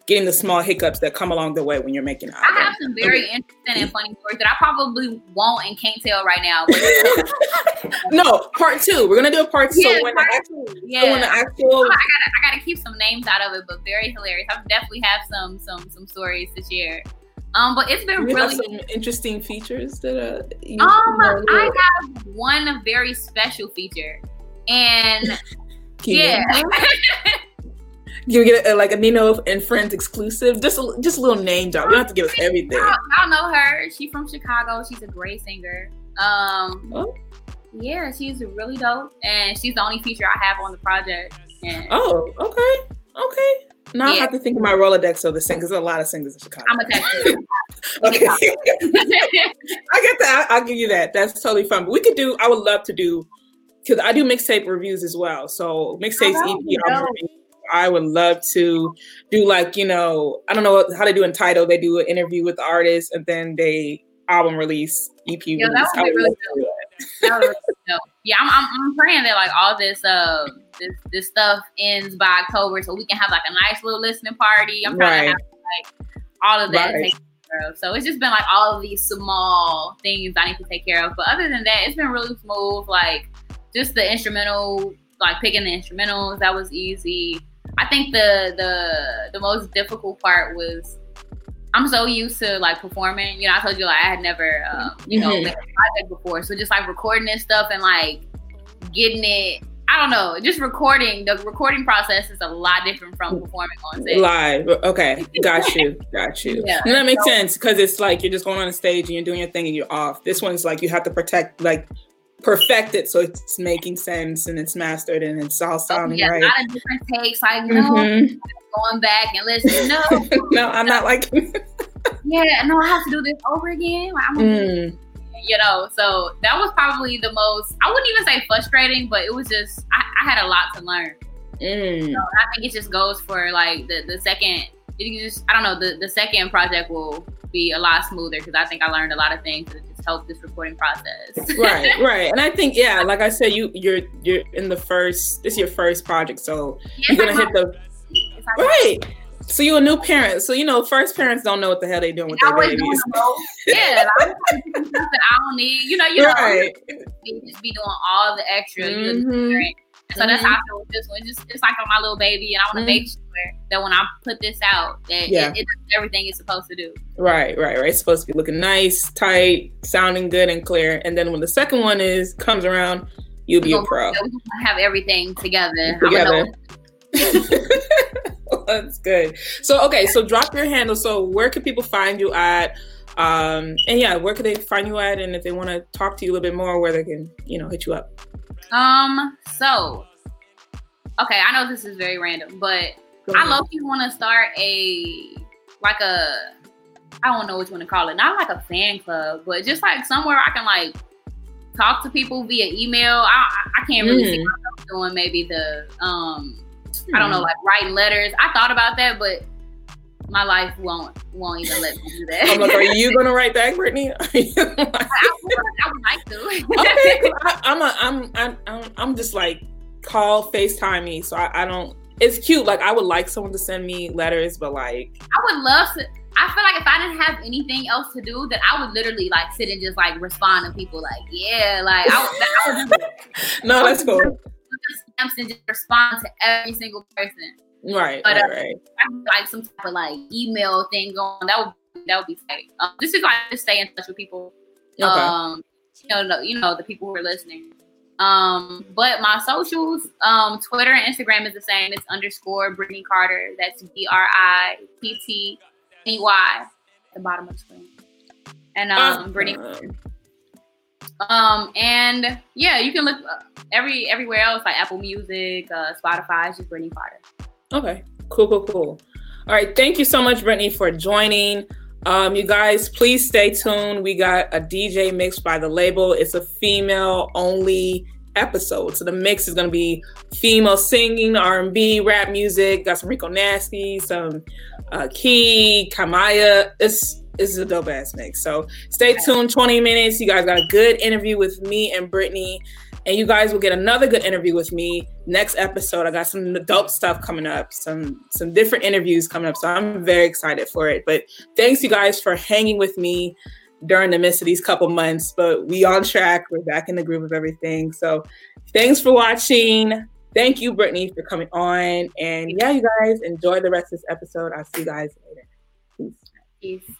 A: getting the small hiccups that come along the way when you're making.
B: I have some very okay. interesting and funny stories that I probably won't and can't tell right now.
A: no, part two. We're gonna do a part two. Yeah, so when part the actual, yeah. So when the actual,
B: I gotta, I gotta keep some names out of it, but very hilarious. I definitely have some, some, some stories to share. Um, but it's been really
A: some interesting features that uh.
B: You um, I have one very special feature, and yeah.
A: you get a, like a Nino and Friends exclusive, just a, just a little name drop. You don't have to give us everything. Y'all,
B: y'all know her. She's from Chicago. She's a great singer. Um, oh. yeah, she's really dope, and she's the only feature I have on the project. And
A: oh, okay, okay. Now yeah. I have to think of my Rolodex of the sing because there's a lot of singers in Chicago.
B: I'm a
A: Okay. I get that. I'll give you that. That's totally fun. But we could do. I would love to do because I do mixtape reviews as well. So mixtapes, EP, I would love to do like you know I don't know how they do in Tidal. They do an interview with the artist and then they album release EP yeah, release. That would be really
B: dope. Yeah, I'm, I'm, I'm praying that like all this uh this this stuff ends by October so we can have like a nice little listening party. I'm trying right. to have like all of that. Right. So it's just been like all of these small things I need to take care of. But other than that, it's been really smooth. Like just the instrumental, like picking the instrumentals, that was easy. I think the the the most difficult part was I'm so used to like performing. You know, I told you like I had never, um, you know, mm-hmm. made a project before, so just like recording this stuff and like getting it. I don't know, just recording. The recording process is a lot different from performing on stage.
A: Live, okay, got you, got you. Yeah. And that makes so, sense because it's like you're just going on a stage and you're doing your thing and you're off. This one's like you have to protect like perfect it so it's making sense and it's mastered and it's all sounding oh, yeah, right. A
B: lot of different takes. Like, no, mm-hmm. going back and listening. No,
A: no, I'm not like.
B: yeah, no, I have to do this over again. Like, I'm mm. You know, so that was probably the most. I wouldn't even say frustrating, but it was just I, I had a lot to learn.
A: Mm.
B: So I think it just goes for like the the second it just I don't know the the second project will be a lot smoother because I think I learned a lot of things help this recording process.
A: right, right, and I think yeah, like I said, you you're you're in the first. This is your first project, so yes, you're gonna hit the right. So you're a new parent. So you know, first parents don't know what the hell they're doing with their babies.
B: yeah, like, I don't need. You know, you right. know, just be doing all the extra. Mm-hmm. So mm-hmm. that's how I feel with this one. Just it's like on my little baby, and I want to mm-hmm. make sure that when I put this out, that yeah. it, it does everything it's supposed to do.
A: Right, right, right. It's supposed to be looking nice, tight, sounding good and clear. And then when the second one is comes around, you'll be a pro.
B: Have everything together.
A: Together. That's good. So okay, so drop your handle. So where can people find you at? Um, and yeah, where can they find you at? And if they want to talk to you a little bit more, where they can, you know, hit you up.
B: Um, so okay, I know this is very random, but I love you want to start a like a I don't know what you want to call it, not like a fan club, but just like somewhere I can like talk to people via email. I I can't really mm. see myself doing maybe the um I don't know hmm. like writing letters. I thought about that, but my life won't won't even let me do that.
A: I'm like, are you gonna write back, Brittney?
B: I, would, I, would, like to.
A: okay, I, am a, I'm, I'm, I'm, I'm just like call FaceTime me, so I, I don't. It's cute. Like I would like someone to send me letters, but like
B: I would love to. I feel like if I didn't have anything else to do, that I would literally like sit and just like respond to people like, yeah, like I, would, I would
A: no, that's cool.
B: Stamps and just respond to every single person.
A: Right, but, right, uh, right.
B: like some type of like email thing going. That would that would be tight. Um, this is like to stay in touch with people. Okay. Um, you know, you know the people who are listening. Um, but my socials, um, Twitter and Instagram is the same. It's underscore Brittney Carter. That's B R I T T N E Y at the bottom of the screen. And um, Brittney. Um, and yeah, you can look uh, every everywhere else like Apple Music, uh, Spotify. It's just Brittney Carter.
A: Okay, cool, cool, cool. All right, thank you so much, Brittney, for joining. Um, you guys, please stay tuned. We got a DJ mix by the label. It's a female only episode, so the mix is gonna be female singing, R and B, rap music. Got some Rico Nasty, some uh, Key, Kamaiyah. It's it's a dope ass mix. So stay tuned. Twenty minutes. You guys got a good interview with me and Brittney. And you guys will get another good interview with me next episode. I got some dope stuff coming up, some some different interviews coming up. So I'm very excited for it. But thanks you guys for hanging with me during the midst of these couple months. But we on track. We're back in the groove of everything. So thanks for watching. Thank you, Brittney, for coming on. And yeah, you guys enjoy the rest of this episode. I'll see you guys later. Peace. Peace.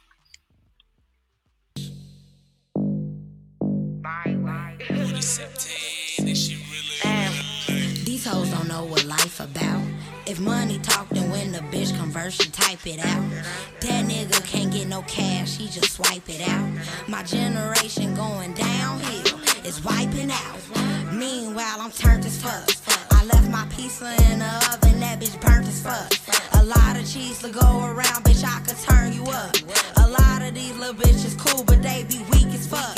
A: Bye, bye.
C: These hoes don't know what life about. If money talk, then when the bitch converse, she type it out. That nigga can't get no cash, he just swipe it out. My generation going downhill it's wiping out. Meanwhile, I'm turned as fuck. I left my pizza in the oven, that bitch burnt as fuck. A lot of cheese to go around, bitch, I could turn you up. A lot of these little bitches cool, but they be weak as fuck.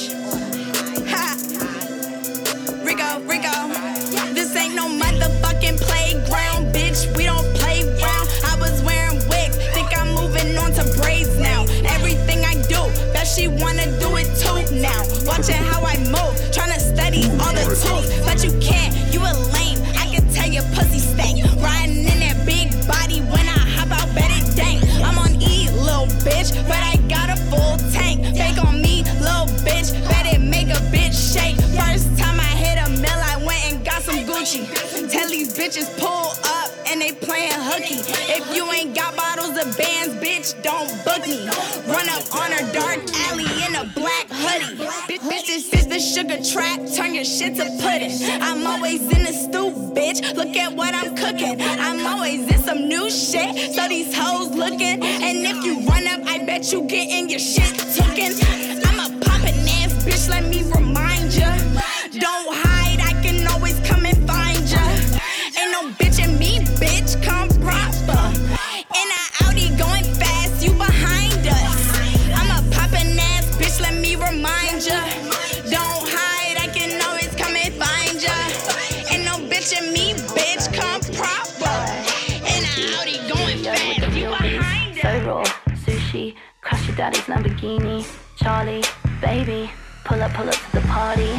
C: Watching how I move, trying to study all the tools, but you can't. You a lame. I can tell your pussy stank. Riding in that big body when I hop out, bet it dank. I'm on E, little bitch, but I got a full tank. Fake on me, little bitch, bet it make a bitch shake. First time I hit a mill, I went and got some Gucci. Tell these bitches pull up and they playing hooky. If you ain't got bottles of bands, bitch, don't book me. Run up on her dark alley trap. Turn your shit to pudding. I'm always in the stew, bitch. Look at what I'm cooking. I'm always in some new shit. So these hoes looking. And if you run up, I bet you getting your shit taken. I'm a poppin'
D: Gucci, daddy's Lamborghini. Charlie, baby, pull up, pull up to the party.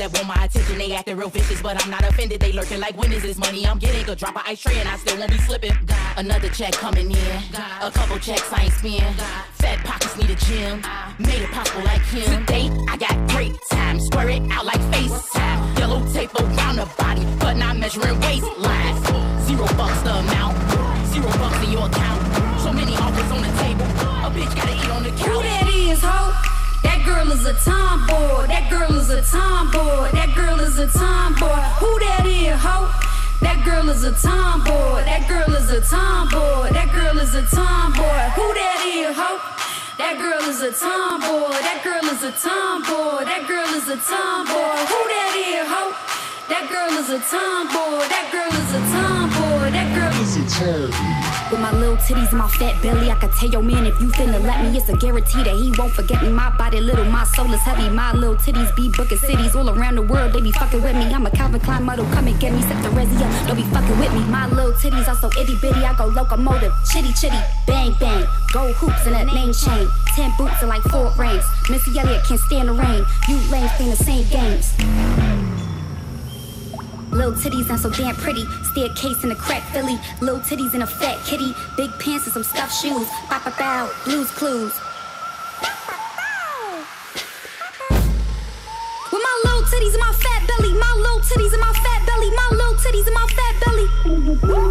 E: That want my attention. They acting real vicious, but I'm not offended. They lurking like, when is this money I'm getting? Could drop a ice tray and I still won't be slipping. Another check coming in. Got a couple checks I ain't spend. Fat pockets need a gym. Made it possible like him. Today, I got great time. Square it out like FaceTime. Yellow tape around the body, but not measuring waistlines. Zero bucks the amount. Zero bucks in your account. So many offers on the table. A bitch gotta eat on the couch.
F: Who that is, ho? That girl is a tomboy. Who that is, ho? That girl is a tomboy. That girl is a tomboy. That girl is a tomboy. Who that is, ho? That girl is a tomboy. That girl is a tomboy. That girl is a tomboy. Who that is, ho? That girl is a tomboy. That girl is a tomboy. That girl is a tomboy. With my little titties my fat belly, I can tell your man if you finna let me, it's a guarantee that he won't forget me. My body little, my soul is heavy. My little titties be booking cities all around the world. They be fucking with me. I'm a Calvin Klein model, come and get me. Set the resi up, don't be fucking with me. My little titties are so itty bitty, I go locomotive, chitty chitty, bang bang. Gold hoops and that name chain, ten boots and like four rings. Missy Elliott can't stand the rain. You lanes playing the same games. Little titties and so damn pretty. Staircase in a crack Philly. Little titties in a fat kitty. Big pants and some stuffed shoes. Bow bow bow. Blues clues. With my little titties and my fat belly. My little titties and my fat belly. My little titties and my fat belly.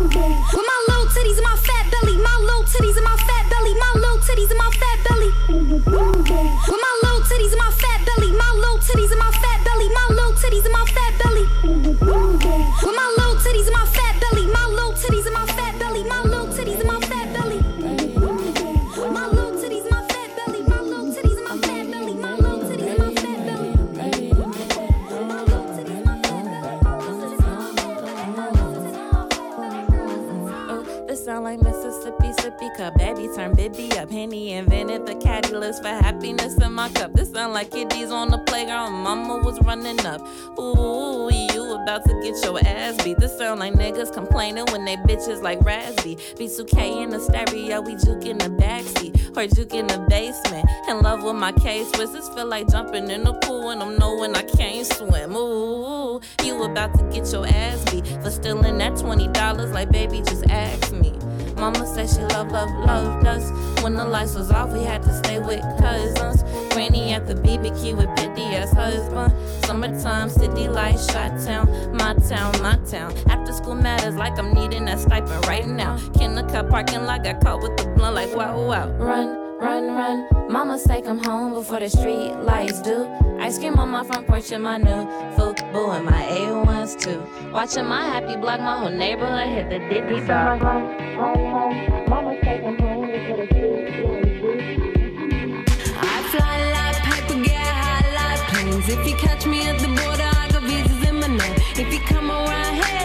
G: Bitches like Razzie. B2K in the stereo, we juke in the backseat. Or juke in the basement. In love with my case This feel like jumping in the pool and I'm knowing I can't swim. Ooh, you about to get your ass beat for stealing that $20 like baby just ask me. Mama said she love, love, loved us. When the lights was off, we had to stay with cousins. Granny at the BBQ with Piddy as husband. Summertime, city lights, shot town, my town, my town. After school matters like I'm needing that stipend right now. Kindergarten parking lot got caught with the blunt like wow, wow. Run run, run. Mama say come home before the street lights do. Ice cream on my front porch and my new boo and my A1s too. Watching my happy block, my whole neighborhood hit the diddy song. Mama say home before the street lights do.
F: I fly like paper, get high like planes. If you catch me at the border, I got visas in my name. If you come around here,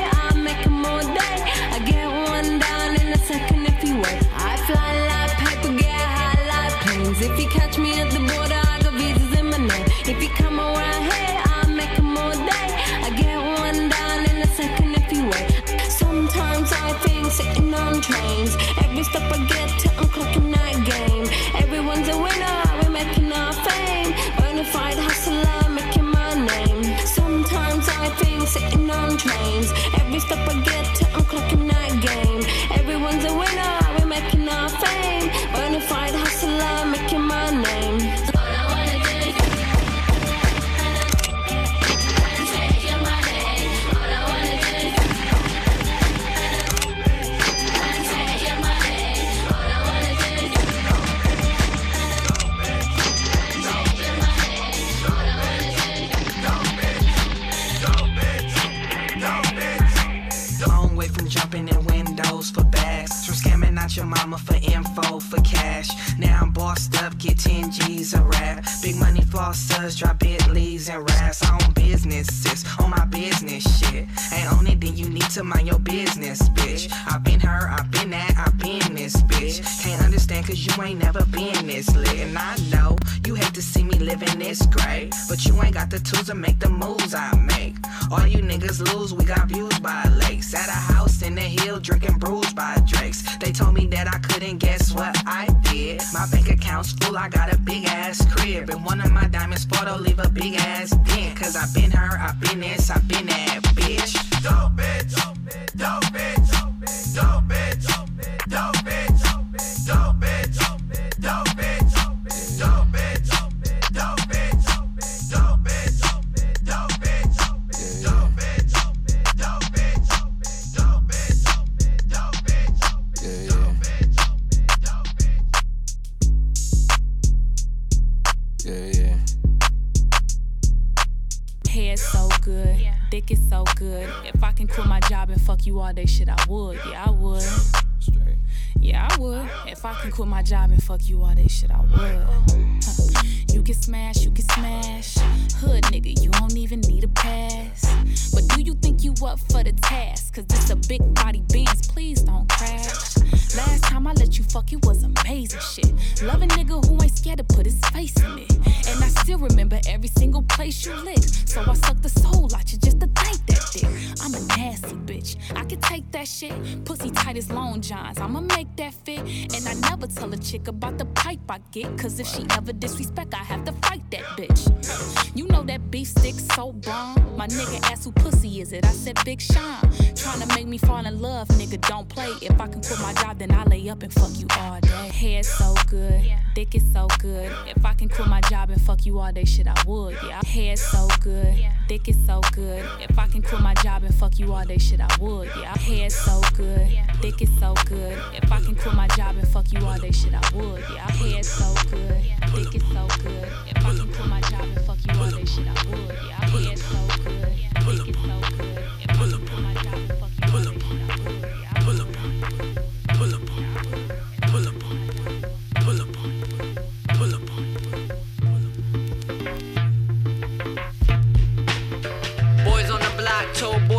H: can quit my job and fuck you all day, shit, I would. You can smash, you can smash. Hood nigga, you don't even need a pass. But do you think you up for the task? Cause this a big body Benz, please don't crash. Last time I let you fuck, it was amazing shit. Love a nigga who ain't scared to put his face in it. And I still remember every single place you licked. So I suck the soul out you just to take that dick. I'm a nasty bitch. I can take that shit. Pussy tight as Long Johns. I'ma make that fit. And I never tell a chick about the pipe I get. Cause if she ever disrespect, I have to fight that bitch. You know that beef stick so bomb. My nigga asked who pussy is it. I said Big Sean. Trying to make me fall in love, nigga. Don't play. If I can quit my job, then I lay up and fuck you all day. Hair so good, dick is so good. If I can quit my job and fuck you all day, shit, I would. Yeah, hair so good, dick is so good. If I can quit my job and fuck you all day, shit, I would. Yeah, hair so good, dick is so good. If I can quit my job and fuck you all day, shit, I would. Yeah, hair so good, dick is so good. If I can quit my job and fuck you all day, shit, I would. Yeah, hair so good, dick is so good.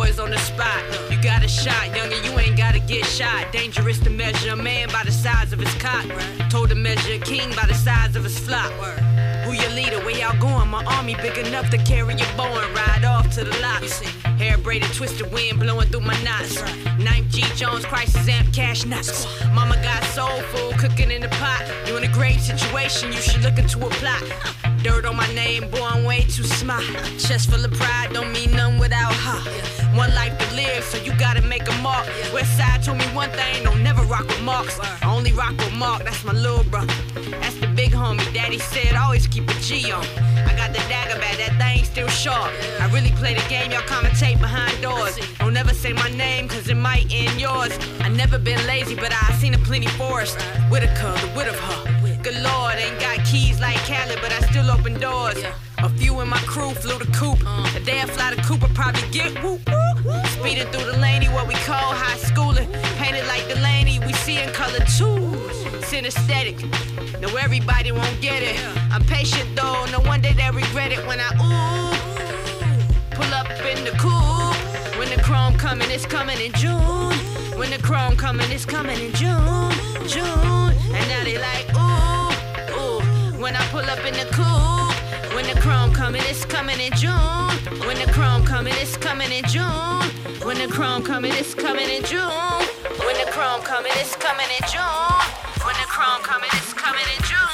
I: Boys on the spot. You got a shot, younger, you ain't gotta get shot. Dangerous to measure a man by the size of his cock. Told to measure a king by the size of his flock. Who your leader? Where y'all going? My army big enough to carry your bow and ride off to the locks. Hair braided, twisted wind blowing through my knots. Ninth G Jones, crisis amp, cash nuts. Mama got soul food cooking in the pot. You in a great situation, you should look into a plot. Dirt on my name, boy, I'm way too smart. Chest full of pride, don't mean none without her. One life to live, so you gotta make a mark. West side told me one thing, don't never rock with marks. I only rock with Mark, that's my little brother. That's the big homie, daddy said always keep a G on. I got the dagger back, that thing still sharp. I really play the game, y'all commentate behind doors. Don't never say my name, cause it might end yours. I never been lazy, but I seen a plenty forest. Whitaker, the wit of her. Good lord, ain't got keys like Khaled, but I still open doors. A few in my crew flew the coop. The day I fly the coop, I probably get whoop whoop. Speeding through the laney, what we call high schooling. Painted like the Delaney, we see in color too. Synesthetic. No, everybody won't get it. I'm patient though, no wonder they regret it when I ooh. Pull up in the coop. When the chrome coming, it's coming in June. When the chrome coming, it's coming in June. June. And now they like, ooh, ooh. When I pull up in the coupe. When the chrome coming, it's coming in June. When the chrome coming, it's coming in June. When the chrome coming, it's coming in June. When the chrome coming, it's coming in June. When the chrome coming, it's coming in June.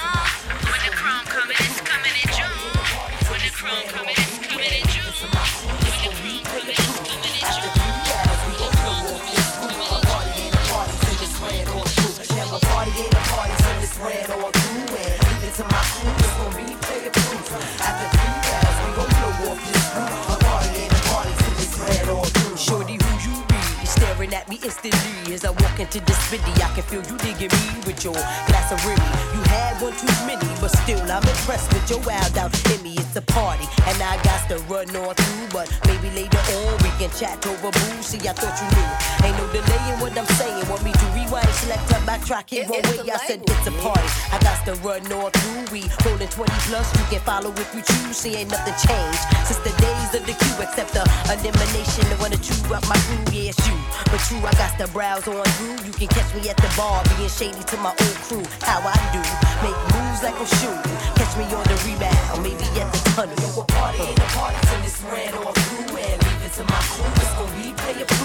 J: Into this city, I can feel you digging me with your glass of Remy. You one too many, but still I'm impressed with your wild out in me. It's a party, and I got to run on through. But maybe later on we can chat over booze. See, I thought you knew. Ain't no delay in what I'm saying. Want me to rewind, select, up, backtrack it one way? I said it's a party. I got to run on through. We rolling 20 plus. You can follow if you choose. See, ain't nothing changed since the days of the queue, except the elimination of one or two up my crew. Yeah, it's you, but true, I got to browse on through. You can catch me at the bar, being shady to my old crew. How I do, make moves like I'm shooting. Catch me on the rebound, maybe at the tunnel. Yo, a party ain't a party till it's ran or through and leave it to my crew. It's gonna be player proof.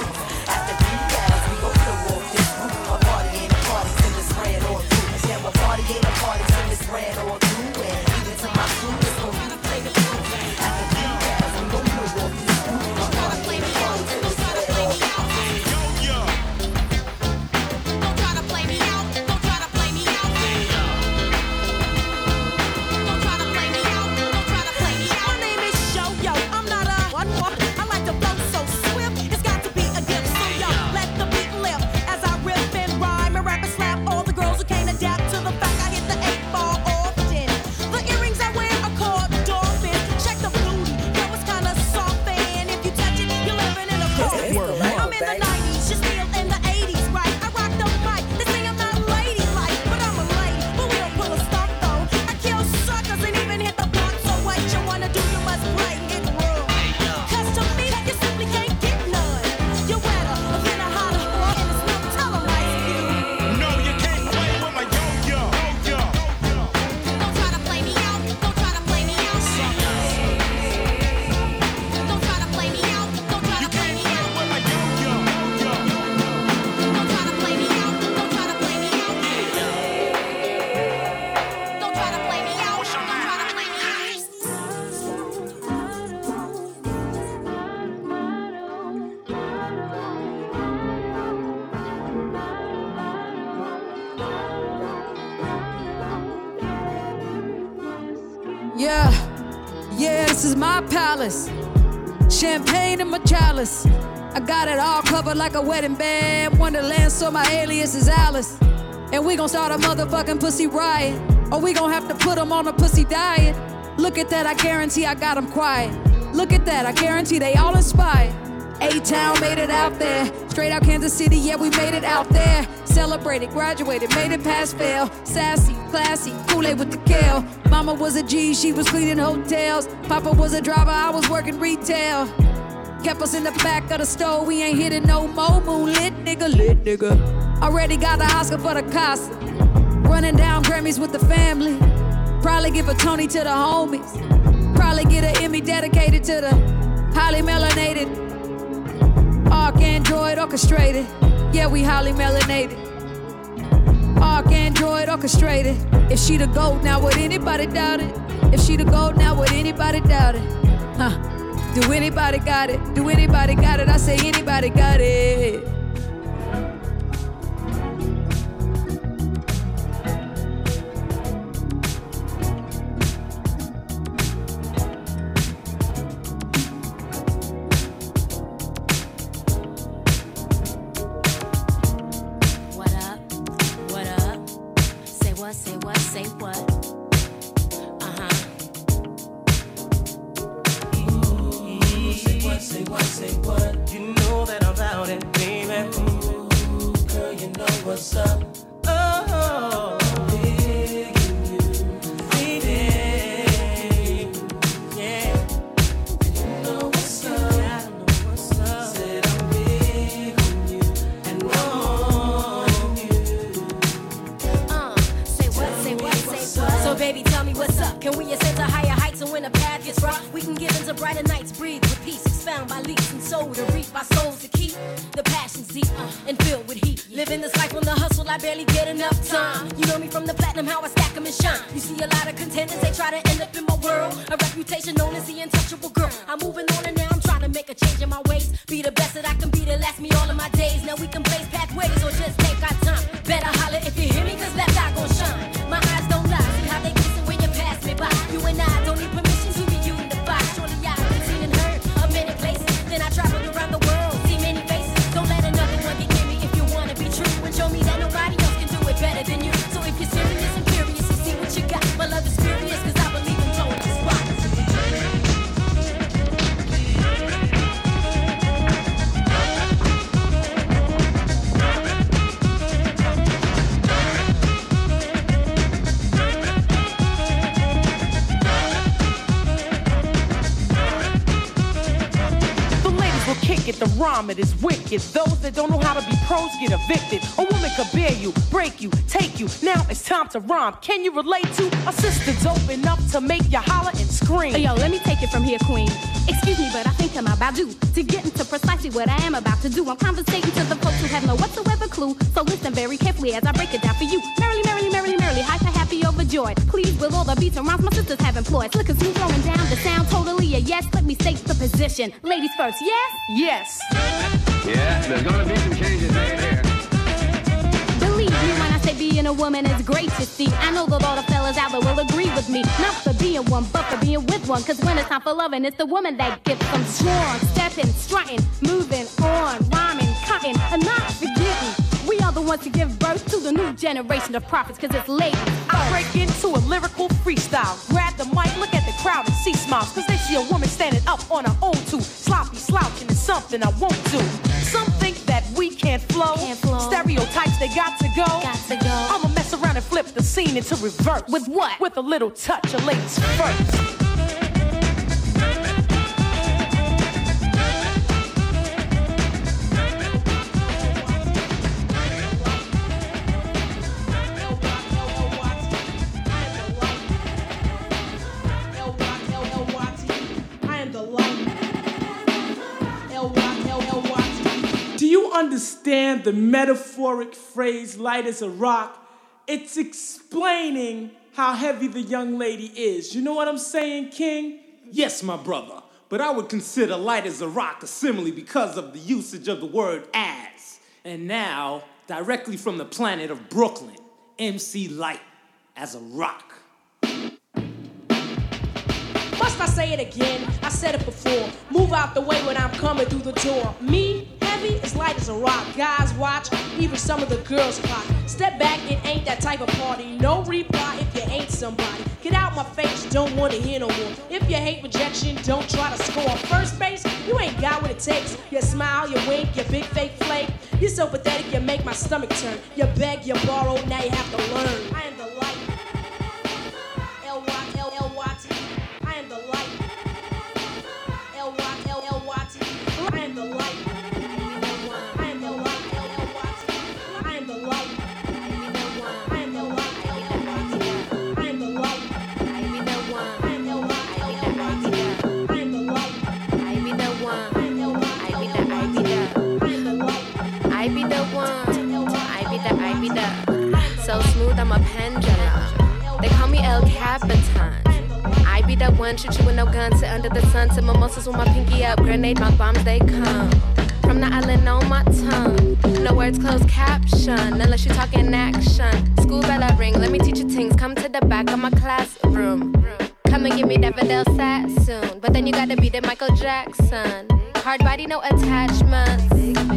C: Like a
K: wedding band. Wonderland, so my alias is Alice. And we gon' start a motherfucking pussy riot. Or we gon' have to put them on a pussy diet. Look at that, I guarantee I got them quiet. Look at that, I guarantee they all inspired. A-Town made it out there. Straight out Kansas City, yeah, we made it out there. Celebrated, graduated, made it past fail. Sassy, classy, Kool-Aid with the kale. Mama was a G, she was cleaning hotels. Papa was a driver, I was working retail. Kept us in the back of the store, we ain't hitting no more. Moonlit nigga, lit nigga. Already got the Oscar for the Casa. Running down Grammys with the family. Probably give a Tony to the homies. Probably get an Emmy dedicated to the highly melanated. ArchAndroid orchestrated. Yeah, we highly melanated. ArchAndroid orchestrated. If she the gold, now would anybody doubt it? If she the gold, now would anybody doubt it? Huh? Do anybody got it? Do anybody got it? I say anybody got it.
L: Get
M: evicted. A woman could bear you, break you, take you. Now it's time to rhyme. Can you relate to a sister dope enough to make you holler and scream?
N: Hey, yo, let me take it from here, queen. Excuse me, but I think I'm about due to get into precisely what I am about to do. I'm conversating to the folks who have no whatsoever clue. So listen very carefully as I break it down for you. Happy. Please, with all the beats and rhymes my sisters have employed. Slick and smooth, throwing down the sound, totally a yes. Let me state the position. Ladies first, yes?
M: Yes.
O: Yeah, there's gonna be some changes made here.
N: Believe me when I say being a woman is great, you see. I know that all the fellas out there will agree with me. Not for being one, but for being with one. Cause when it's time for loving, it's the woman that gets them strong. Stepping, strutting, moving on, rhyming, cutting, and not forgetting. The ones to give birth to the new generation of prophets, cause it's late.
M: I break into a lyrical freestyle. Grab the mic, look at the crowd and see smiles. Cause they see a woman standing up on her own too. Sloppy slouching is something I won't do. Some think that we can't flow. Stereotypes, they got to go.
N: Got to go.
M: I'ma mess around and flip the scene into reverse.
N: With what?
M: With a little touch of ladies first.
P: Understand the metaphoric phrase light as a rock? It's explaining how heavy the young lady is. You know what I'm saying, King?
Q: Yes, my brother, but I would consider light as a rock a simile because of the usage of the word as. And now, directly from the planet of Brooklyn, MC Lyte as a rock.
P: Must I say it again? I said it before. Move out the way when I'm coming through the door. Me, heavy, as light as a rock. Guys watch, even some of the girls clock. Step back, it ain't that type of party. No reply if you ain't somebody. Get out my face, don't wanna hear no more. If you hate rejection, don't try to score. First base, you ain't got what it takes. You smile, you wink, you big fake flake. You're so pathetic, you make my stomach turn. You beg, you borrow, now you have to learn. I am the
R: I'm a pendulum. They call me El Capitan. I be the one, shoot you with no gun, sit under the sun, to mimosas with my pinky up, grenade my bombs, they come. From the island on my tongue. No words, closed caption, unless you talking action. School bell I ring, let me teach you things. Come to the back of my classroom. Come and give me that Vidal sat soon. But then you gotta be the Michael Jackson. Hard body, no attachments.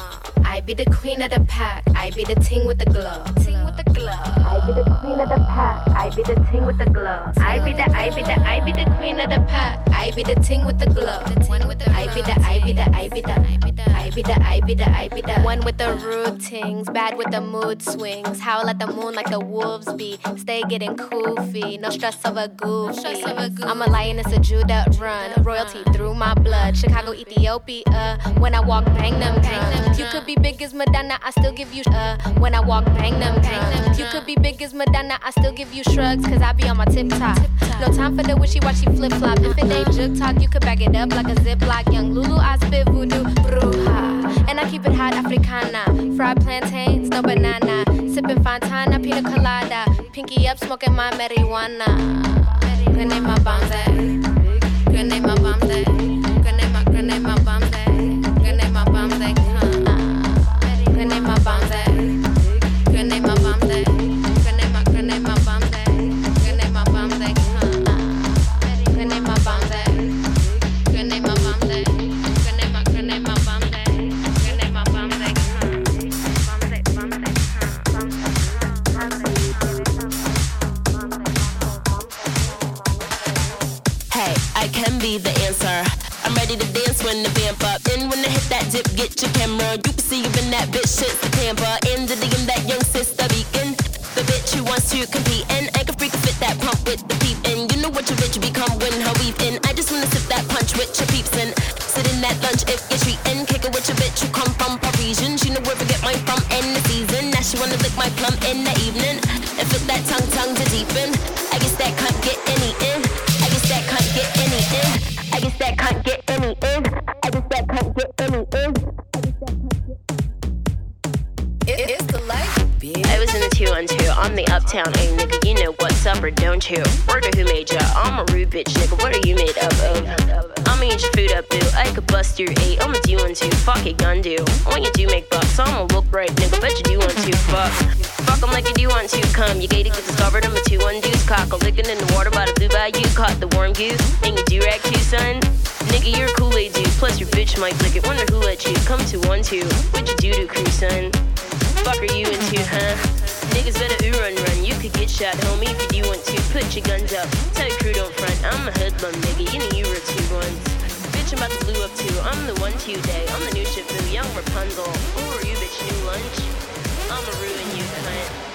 R: I be the queen of the pack. I be the ting with the glove. Ting with the glove. I be the queen of the pack. I be the ting with the glove. I be the, I be the, I be the queen of the pack. I be the ting with the glove. I be the, I be the, I be the, I be the, I be the, I be the, I be the one with the rude tings, bad with the mood swings. Howl at the moon like the wolves be. Stay getting goofy, no stress over goofy. I'm a lioness, a Judah run. Royalty through my blood. Chicago, Ethiopia. When I walk, bang them drums. You could be big as Madonna, I still give you uh. When I walk, bang them drums. You could be big as Madonna, I still give you shrugs. Cause I be on my tip top. No time for the wishy washy flip flop. If it ain't jug talk, you could back it up like a ziplock. Young Lulu, I spit voodoo, bruja. And I keep it hot, Africana. Fried plantains, no banana. Sipping Fontana, pina colada. Pinky up, smoking my marijuana. Grenade my bombs, eh? Grenade my bombs?
S: Be the answer. I'm ready to dance when the vamp up. And when I hit that dip, get your camera. You can see you even that bitch shit's the tamper. And the in that young sister beacon. The bitch who wants to compete. And I can freak fit that pump with the peep. And you know what your bitch become when her in. I just wanna sip that punch with your peeps and sit in that lunch if you're treating. Kick it with your bitch who come from Parisian. She know where to get mine from in the season. Now she wanna lick my plum in the evening. And fit that tongue tongue to deepen. On 2 on the uptown, hey nigga, you know what's up or don't you? Word who made ya? I'm a rude bitch, nigga, what are you made up of? I'ma eat your food up, boo. I could bust your eight, I'ma do one two, fuck it, gun do. When you do make bucks, I'ma look right, nigga, bet you do want to, fuck. Fuck 'em like you do want to, come. You gated, get discovered, I'm a 2 1 deuce, cock. a licking in the water by the blue bayou, caught the warm goose, and you do rag too, son. Nigga, you're a Kool-Aid dude, plus your bitch might lick it, wonder who let you come to 1 2. What you do to crew, son? Fuck are you into, huh? Niggas better ooh run run. You could get shot, homie, if you do want to. Put your guns up. Tell your crew don't front. I'm a hoodlum, nigga. You know you were two ones. Bitch, I'm about to blue up too. I'm the one to day. I'm the new Shifu, young Rapunzel. Who are you, bitch? New lunch? I'ma ruin you, cunt.